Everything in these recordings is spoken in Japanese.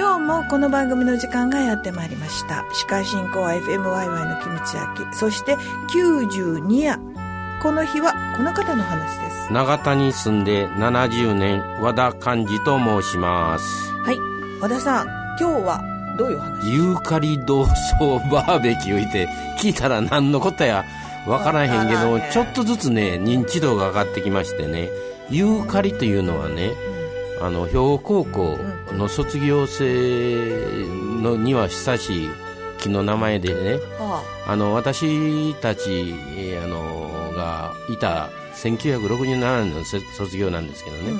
今日もこの番組の時間がやってまいりました。司会進行は FMYY のキムチ焼きそして92夜。この日はこの方の話です。長田に住んで70年和田寛治と申します。はい。和田さん今日はどういう話？ユーカリ同窓バーベキューいて聞いたら何のことやわからへんけどわからへん。ちょっとずつね認知度が上がってきましてね。ユーカリというのはねあの兵庫高校の卒業生のには親しい木の名前でねはあ。の私たち、えーあのがいた1967年のせ卒業なんですけどね、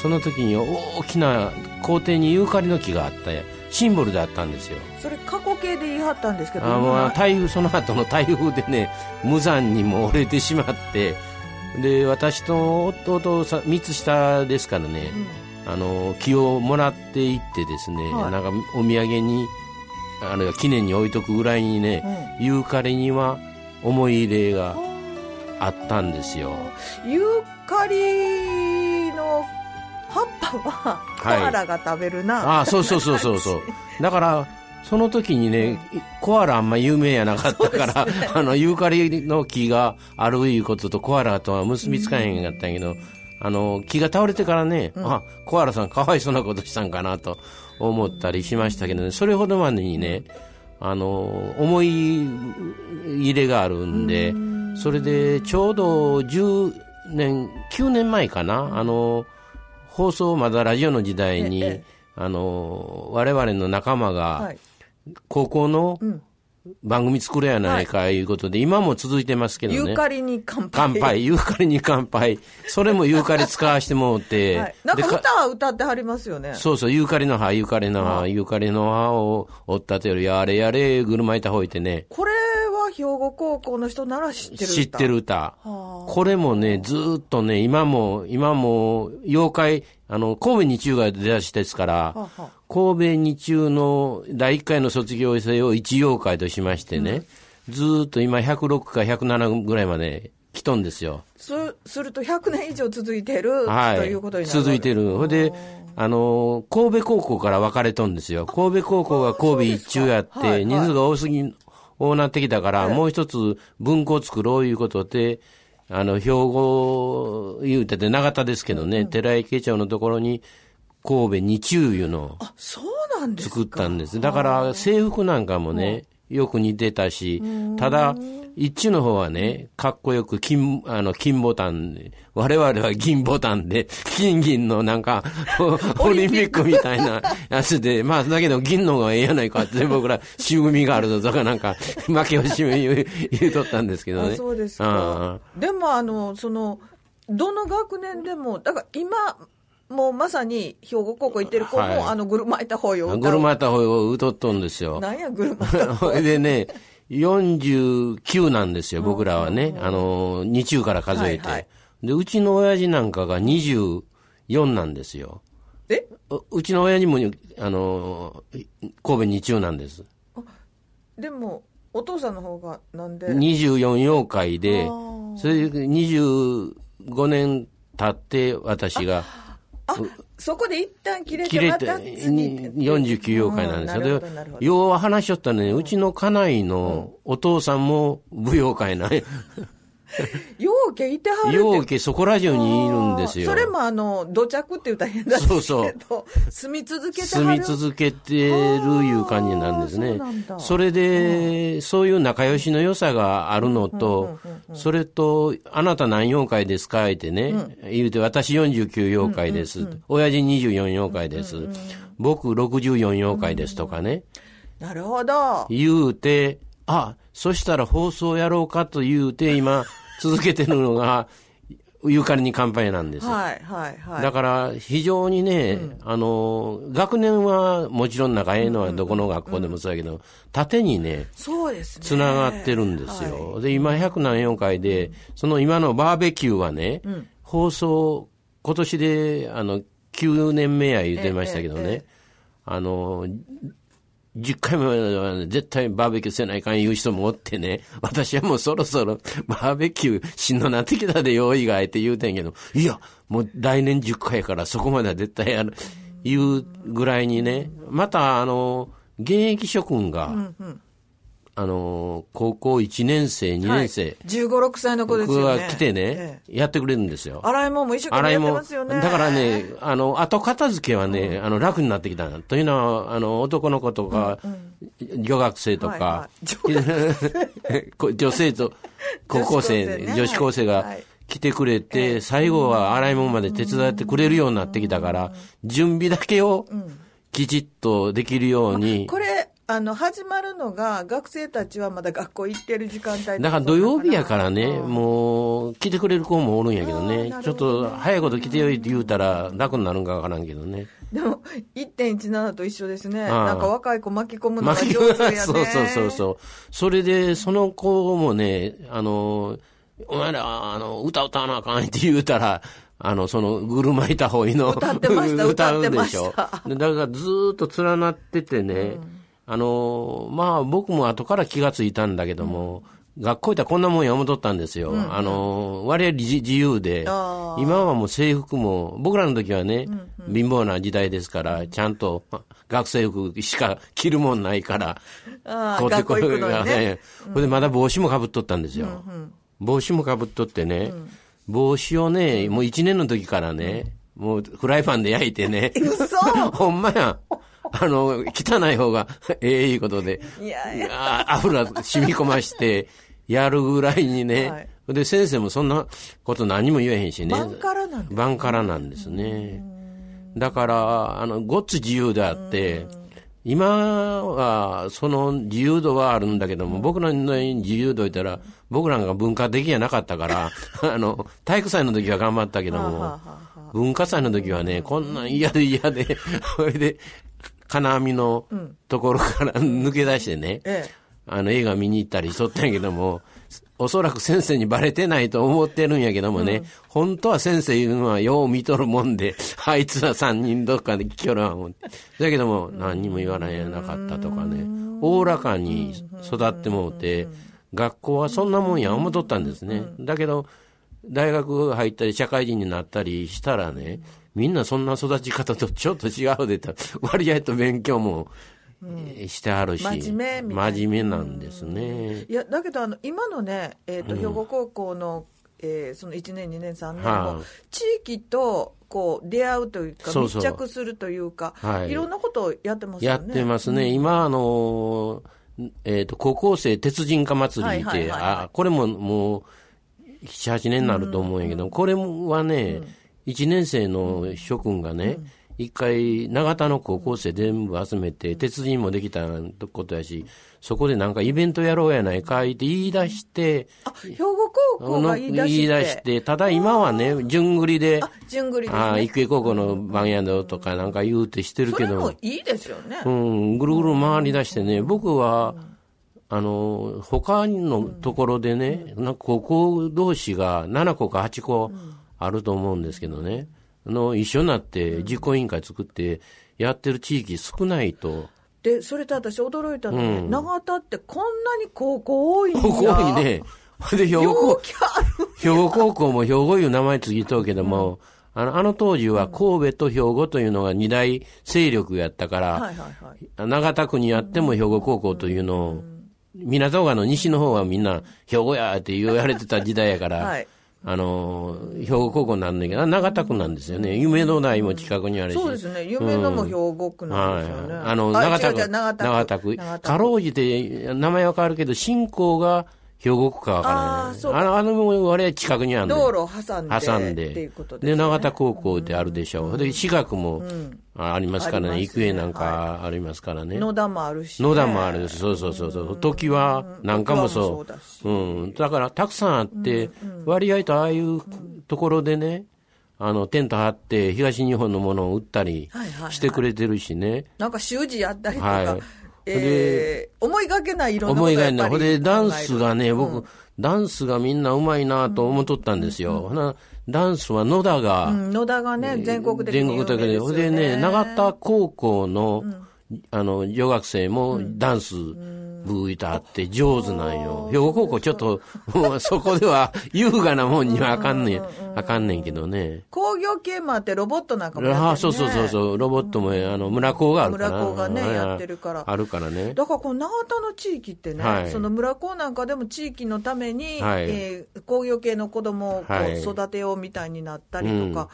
その時に大きな校庭にユーカリの木があってシンボルであったんですよ。あそれ過去形で言い張ったんですけどあ今まあ台風その後の台風でね無残にも折れてしまってで私と弟さ3つ下ですからね、あの木をもらっていってですね、はい。なんかお土産にあるいは記念に置いとくぐらいにね、ユーカリには思い入れがあったんですよ。ユーカリの葉っぱはコはいアラが食べるな、ああそうそうそうそうそう。だからその時にね、コアラあんま有名やなかったから、あの、ユーカリの木があるいうこととコアラとは結びつかへんかったんやけど、あの、木が倒れてからね、あ、コアラさんかわいそうなことしたんかなと思ったりしましたけどね、それほどまでにね、あの、思い入れがあるんで、それでちょうど10年、9年前かな、あの、放送まだラジオの時代に、ええ。あの、我々の仲間が、はい。高校のん番組作れやないかい。うことで、今も続いてますけどね。ユーカリに乾杯。乾杯、ユーカリに乾杯。それもユーカリ使わしてもうて、はい、なんかで歌は歌ってはりますよね。そうそう、ユーカリの葉、ユーカリの葉、ユーカリの葉を折ったてる、やれやれ、ぐるまいたほいてね、これは兵庫高校の人なら知ってる歌。知ってる歌。はあ。これもね、ずーっとね、今も、今も、妖怪、あの、神戸日中が出だしですから、神戸日中の第1回の卒業生を一妖怪としましてね、ずーっと今106か107ぐらいまで来とんですよ。すすると100年以上続いてる、はい。ということになる続いてる。ほいで、あの、神戸高校から分かれとんですよ。神戸高校が神戸一中やって、人数が多すぎ、多なってきたから、もう一つ文校作ろういうことで、あの、兵庫、言うてて長田ですけどね、寺池町のところに、神戸二中いうのをあそうなんですか。作ったんです。だから制服なんかもね、よく似てたし、ただ、一中の方はね、かっこよく金、あの、金ボタンで、我々は銀ボタンで、金銀のなんか、おオリンピックみたいなやつで、まあ、だけど銀の方がええやないかって、僕ら、渋みがあるぞとかなんか、負け惜しみ言う言うとったんですけどね。あそうですあかでもあのそのどの学年でもだから今もうまさに兵庫高校行ってる子も、はいあのぐるまいた方よあぐるまった方を歌っとんですよ。なんやぐるまいたそれ でね、49なんですよ、僕らはね。あの、2中から数えて。はいはいで、うちの親父なんかが24なんですよ。え？ううちの親父も、あの、神戸2中なんです。でもお父さんの方がなんで？24妖怪でそれで25年経って私が、あそこで一旦切れ切れて、てまた次に。49妖怪なんですよ。どなるほど。要は話しとったね、うちの家内のお父さんも舞妖怪なんやようけいてはるって。陽気そこら中にいるんですよ。それもあの土着って言ったら変なんですけどそう住み続けては住るみ続けてるいう感じなんですあーそうねなんだ。それで、そういう仲良しの良さがあるのと、それと、あなた何妖怪ですか？ってね、言うて、私49妖怪です。親父24妖怪です。僕64妖怪ですとかね。なるほど。言うて、あ、そしたら放送やろうかと言うて、今、続けてるのが、ゆかりに乾杯なんですよ。はいはいはい。だから、非常にね、あの、学年はもちろん仲ええのはどこの学校でもそうやけど、縦にね、そうですね。つながってるんですよ。で、今100何4回で、その今のバーベキューはね、放送、今年で、あの、9年目や言ってましたけどね、ええええあの、10回目は絶対バーベキューせないかん言う人もおってね、私はもうそろそろバーベキューしんどなってきたで用意があえて言うてんけど、いや、もう来年10回からそこまでは絶対やる、言うぐらいにね、またあの、現役諸君が、あの、高校1年生、2年生、15、6歳の子です僕よね。が来てねえ、え。やってくれるんですよ。洗い物も一生懸命やって洗いも、ますよね。だからね、あの、後片付けはね、あの、楽になってきたな。というのは、あの、男の子とか、女学生とはいかはい、こ女性と、高校生、女子高生ね。女子高生がはい。来てくれて、最後は洗い物まで手伝ってくれるようになってきたから、準備だけをきちっとできるように、これ、あの、始まるのが、学生たちはまだ学校行ってる時間帯とだから土曜日やからね、うん。もう、来てくれる子もおるんやけどね。ちょっと早いこと来てよいって言うたら楽になるんかわからんけどね。でも、1.17と一緒ですね。なんか若い子巻き込むのが上手やね。そうそうそうそう。それで、その子もね、あの、お前ら、あの、歌歌わなあかんって言うたら、あの、その、ぐるまいた方いの、歌ってました歌ってましでしょだからずーっと連なっててね、あの、まあ僕も後から気がついたんだけども、学校行ったらこんなもんや思っとったんですよ。あの、割合自自由で今はもう制服も、僕らの時はね、貧乏な時代ですから、ちゃんと学生服しか着るもんないから、こうやって学校行くのにね。ええほんでまだ帽子もかぶっとったんですよ。帽子もかぶっとってね、帽子をね、もう1年の時からね、もうフライパンで焼いてね、嘘。ほんまや。あの、汚い方がええいうことで、いやいや。あ油染み込まして、やるぐらいにね、はい。で、先生もそんなこと何も言えへんしね。バンカラなんですバンカラなんですね。だから、あの、ごっつ自由であって、今は、その自由度はあるんだけども、僕らの自由度言ったら、僕らが文化的じゃなかったから、あの、体育祭の時は頑張ったけども文化祭の時はね、こんなん嫌で嫌で、それで、金網のところから抜け出してね、ええ。あの映画見に行ったりしとったんやけども、おそらく先生にバレてないと思ってるんやけどもね、本当は先生いうのはよう見とるもんで、あいつら三人どっかで聞きよるわ。だけども、何にも言わないやなかったとかね、おおらかに育ってもうて、学校はそんなもんや思っとったんですね。だけど、大学入ったり社会人になったりしたらね、みんなそんな育ち方とちょっと違うでた。割合と勉強も、えーしてはるし、真面目真面目なんですね。いや、だけど、あの、今のね、えっ、と、兵庫高校の、えーその1年、2年、3年も、はい。地域と、こう、出会うというか、そうそう。密着するというか、はい。い、ろんなことをやってますよね。やってますね。今、あのー、えっ、と、高校生鉄人化祭りって、はいはいはい。はいあ、これももう、7、8年になると思うんやけど、これはね、1年生の諸君がね、一回、長田の高校生全部集めて、鉄人もできたことやし、そこでなんかイベントやろうやないかいって言い出して、あ、兵庫高校が言い出して。言い出して、ただ今はね、順繰りで、あ、順繰りですあ。育英高校の番屋だとかなんか言うてしてるけどそれも、いいですよね。うん、ぐるぐる回り出してね、僕は、あの、他のところでね、なん。か高校同士が7個か8個あると思うんですけどね、あの、一緒になって実行委員会作ってやってる地域少ないと、で、それと私驚いたのね、長田ってこんなに高校多いんだ。ここにね、で、兵庫。兵庫高校も兵庫いう名前つぎとうけども、あの、あの当時は神戸と兵庫というのが二大勢力やったから、はいはいはい。長田区にあっても兵庫高校というのを、港川の西の方はみんな兵庫やって言われてた時代やから、はいあのー、兵庫高校なんだけど、長田区なんですよね。夢の台も近くにあるし。そうですね。夢のも兵庫区なんですよね。はい。あの、長田区、長田区。かろうじて名前は変わるけど、信仰が兵庫区かわからない。あーそうかあの、あの、我々近くにあるの。道路を挟んで挟んで。で、ね長田高校であるでしょう。で、私学もんあありますからね。ありますね育英なんかありますからね。野田もあるしね、野田もあるし、そうそうそうそう。時はなんかもそう。そううん。だから、たくさんあって、割合とああいうところでね、あの、テント張って、東日本のものを売ったりしてくれてるしね。なんか習字やったりとか、はいえー思いがけないいろんな思いがいない。ほんで、ダンスがね、考える僕、ダンスがみんなうまいなと思っとったんですよ。ほなダンスは野田が、うん野田がね、全国的に全国的で、ですよほんでね、長田高校の、あの、女学生もダンス部いたって上手なんよ。兵庫高校ちょっと、も うそこでは優雅なもんにはあかんねん、あかんねんけどね。工業系もあってロボットなんかもやってる、ね、ああ、そうそうそうそう、ロボットも、あの、村高があるから。村高がねうん。やってるから。あるからね。だからこの長田の地域ってね、はい。その村高なんかでも地域のために、はい。えー工業系の子供をこはい。う育てようみたいになったりとか、うん。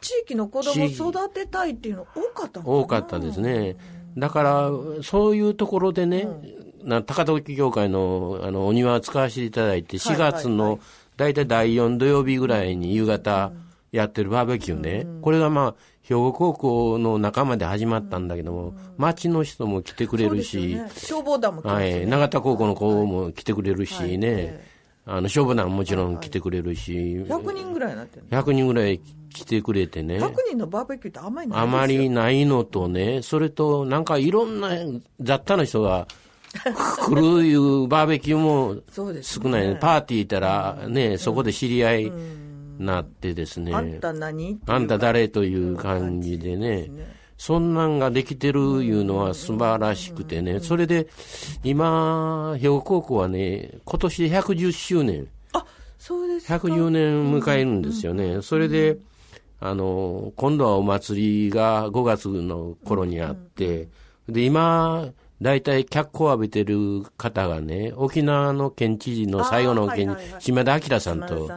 地域の子供を育てたいっていうの多かった多かったですね。だから、そういうところでね、な高時協会のあのお庭を使わせていただいて、4はいはいはい。月の大体第4土曜日ぐらいに夕方やってるバーベキューね、これがまあ、兵庫高校の仲間で始まったんだけども、町の人も来てくれるし、消防団も来ますね。はい、永田高校の子も来てくれるしね、はい。あの消防団ももちろん来てくれるし、100人ぐらいになってるの？100人ぐらい来てくれてね。100人のバーベキューってあんまりないあまりないのとね、それとなんかいろんな雑多な人が来るいうバーベキューも少ない、ね、パーティー行ったらね、そこで知り合いなってですね、あんた何あんた誰という感じでね、そんなんができてるいうのは素晴らしくてね、それで今、兵庫高校はね、今年で110周年。あそうですか。110年迎えるんですよね。それで、あの、今度はお祭りが5月の頃にあって、で、今、大体脚光を浴びてる方がね、沖縄の県知事の最後の県はいはいはい。島田明さんと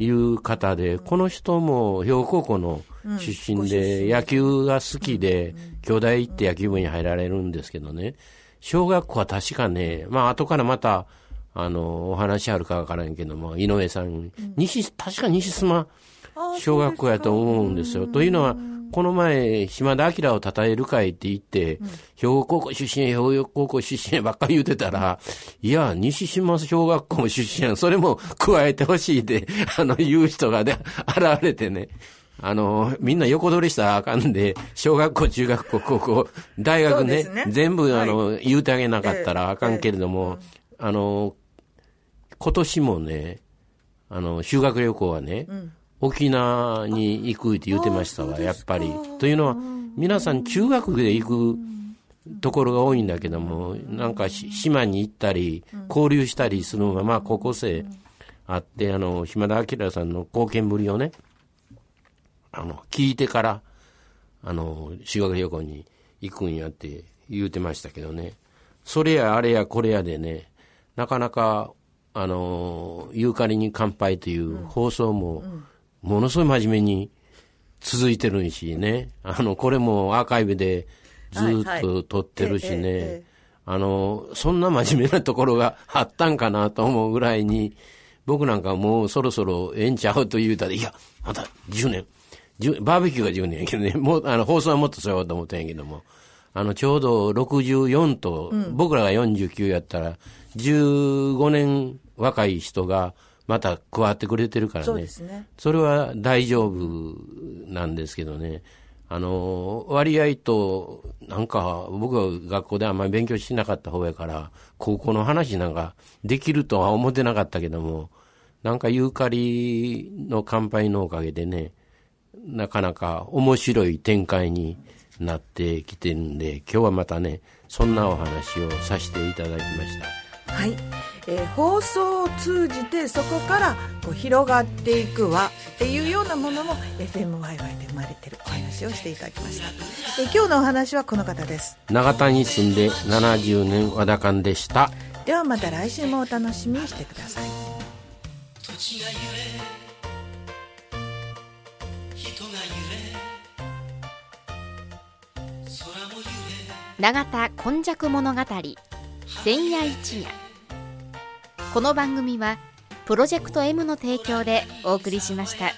いう方で、この人も兵庫高校の出身で、野球が好きで、兄弟行って野球部に入られるんですけどね、小学校は確かね、まあ後からまた、あの、お話あるかわからんけども、井上さん、西、確か西須磨あー小学校やと思うんですよ。というのは、この前、島田明を称える会って言って、兵庫高校出身や、兵庫高校出身やばっかり言ってたら、いや、西島小学校も出身や、それも加えてほしいで、あの、言う人がね、現れてね、あの、みんな横取りしたらあかんで、小学校、中学校、高校、大学ね、ね。全部、あの、言うてあげなかったらあかんけれども、あの、今年もね、あの、修学旅行はね、沖縄に行くって言ってましたわ、やっぱり。というのは、皆さん中学で行くところが多いんだけども、なんかし島に行ったり、交流したりするのが、まあ高校生あって、あの、島田明さんの貢献ぶりをね、あの、聞いてから、あの、修学旅行に行くんやって言うてましたけどね。それやあれやこれやでね、なかなか、あの、ユーカリに乾杯という放送も、ものすごい真面目に続いてるしね。あの、これもアーカイブでずっと撮ってるしはいはいええええ。ね。あの、そんな真面目なところがあったんかなと思うぐらいに、僕なんかもうそろそろええんちゃうと言うたら、いや、また10年、10バーベキューが10年やけどね、もう、あの、放送はもっとそうやと思ったんやけども、あの、ちょうど64と、僕らが49やったら、15年若い人がまた加わってくれてるからそうね。ですねそれは大丈夫なんですけどね。あの、割合と、なんか、僕は学校であんまり勉強しなかった方やから、高校の話なんかできるとは思ってなかったけども、なんかユーカリの乾杯のおかげでね、なかなか面白い展開になってきてるんで、今日はまたね、そんなお話をさせていただきました。はい、えー放送を通じてそこからこう広がっていく輪っていうようなものも FMYY で生まれてるお話をしていただきました、えー今日のお話はこの方です。長田に住んで70年和田館でした。ではまた来週もお楽しみにしてください。土地が揺れ人が揺れ空も揺れ永田今昔物語千夜一夜この番組はプロジェクト M の提供でお送りしました。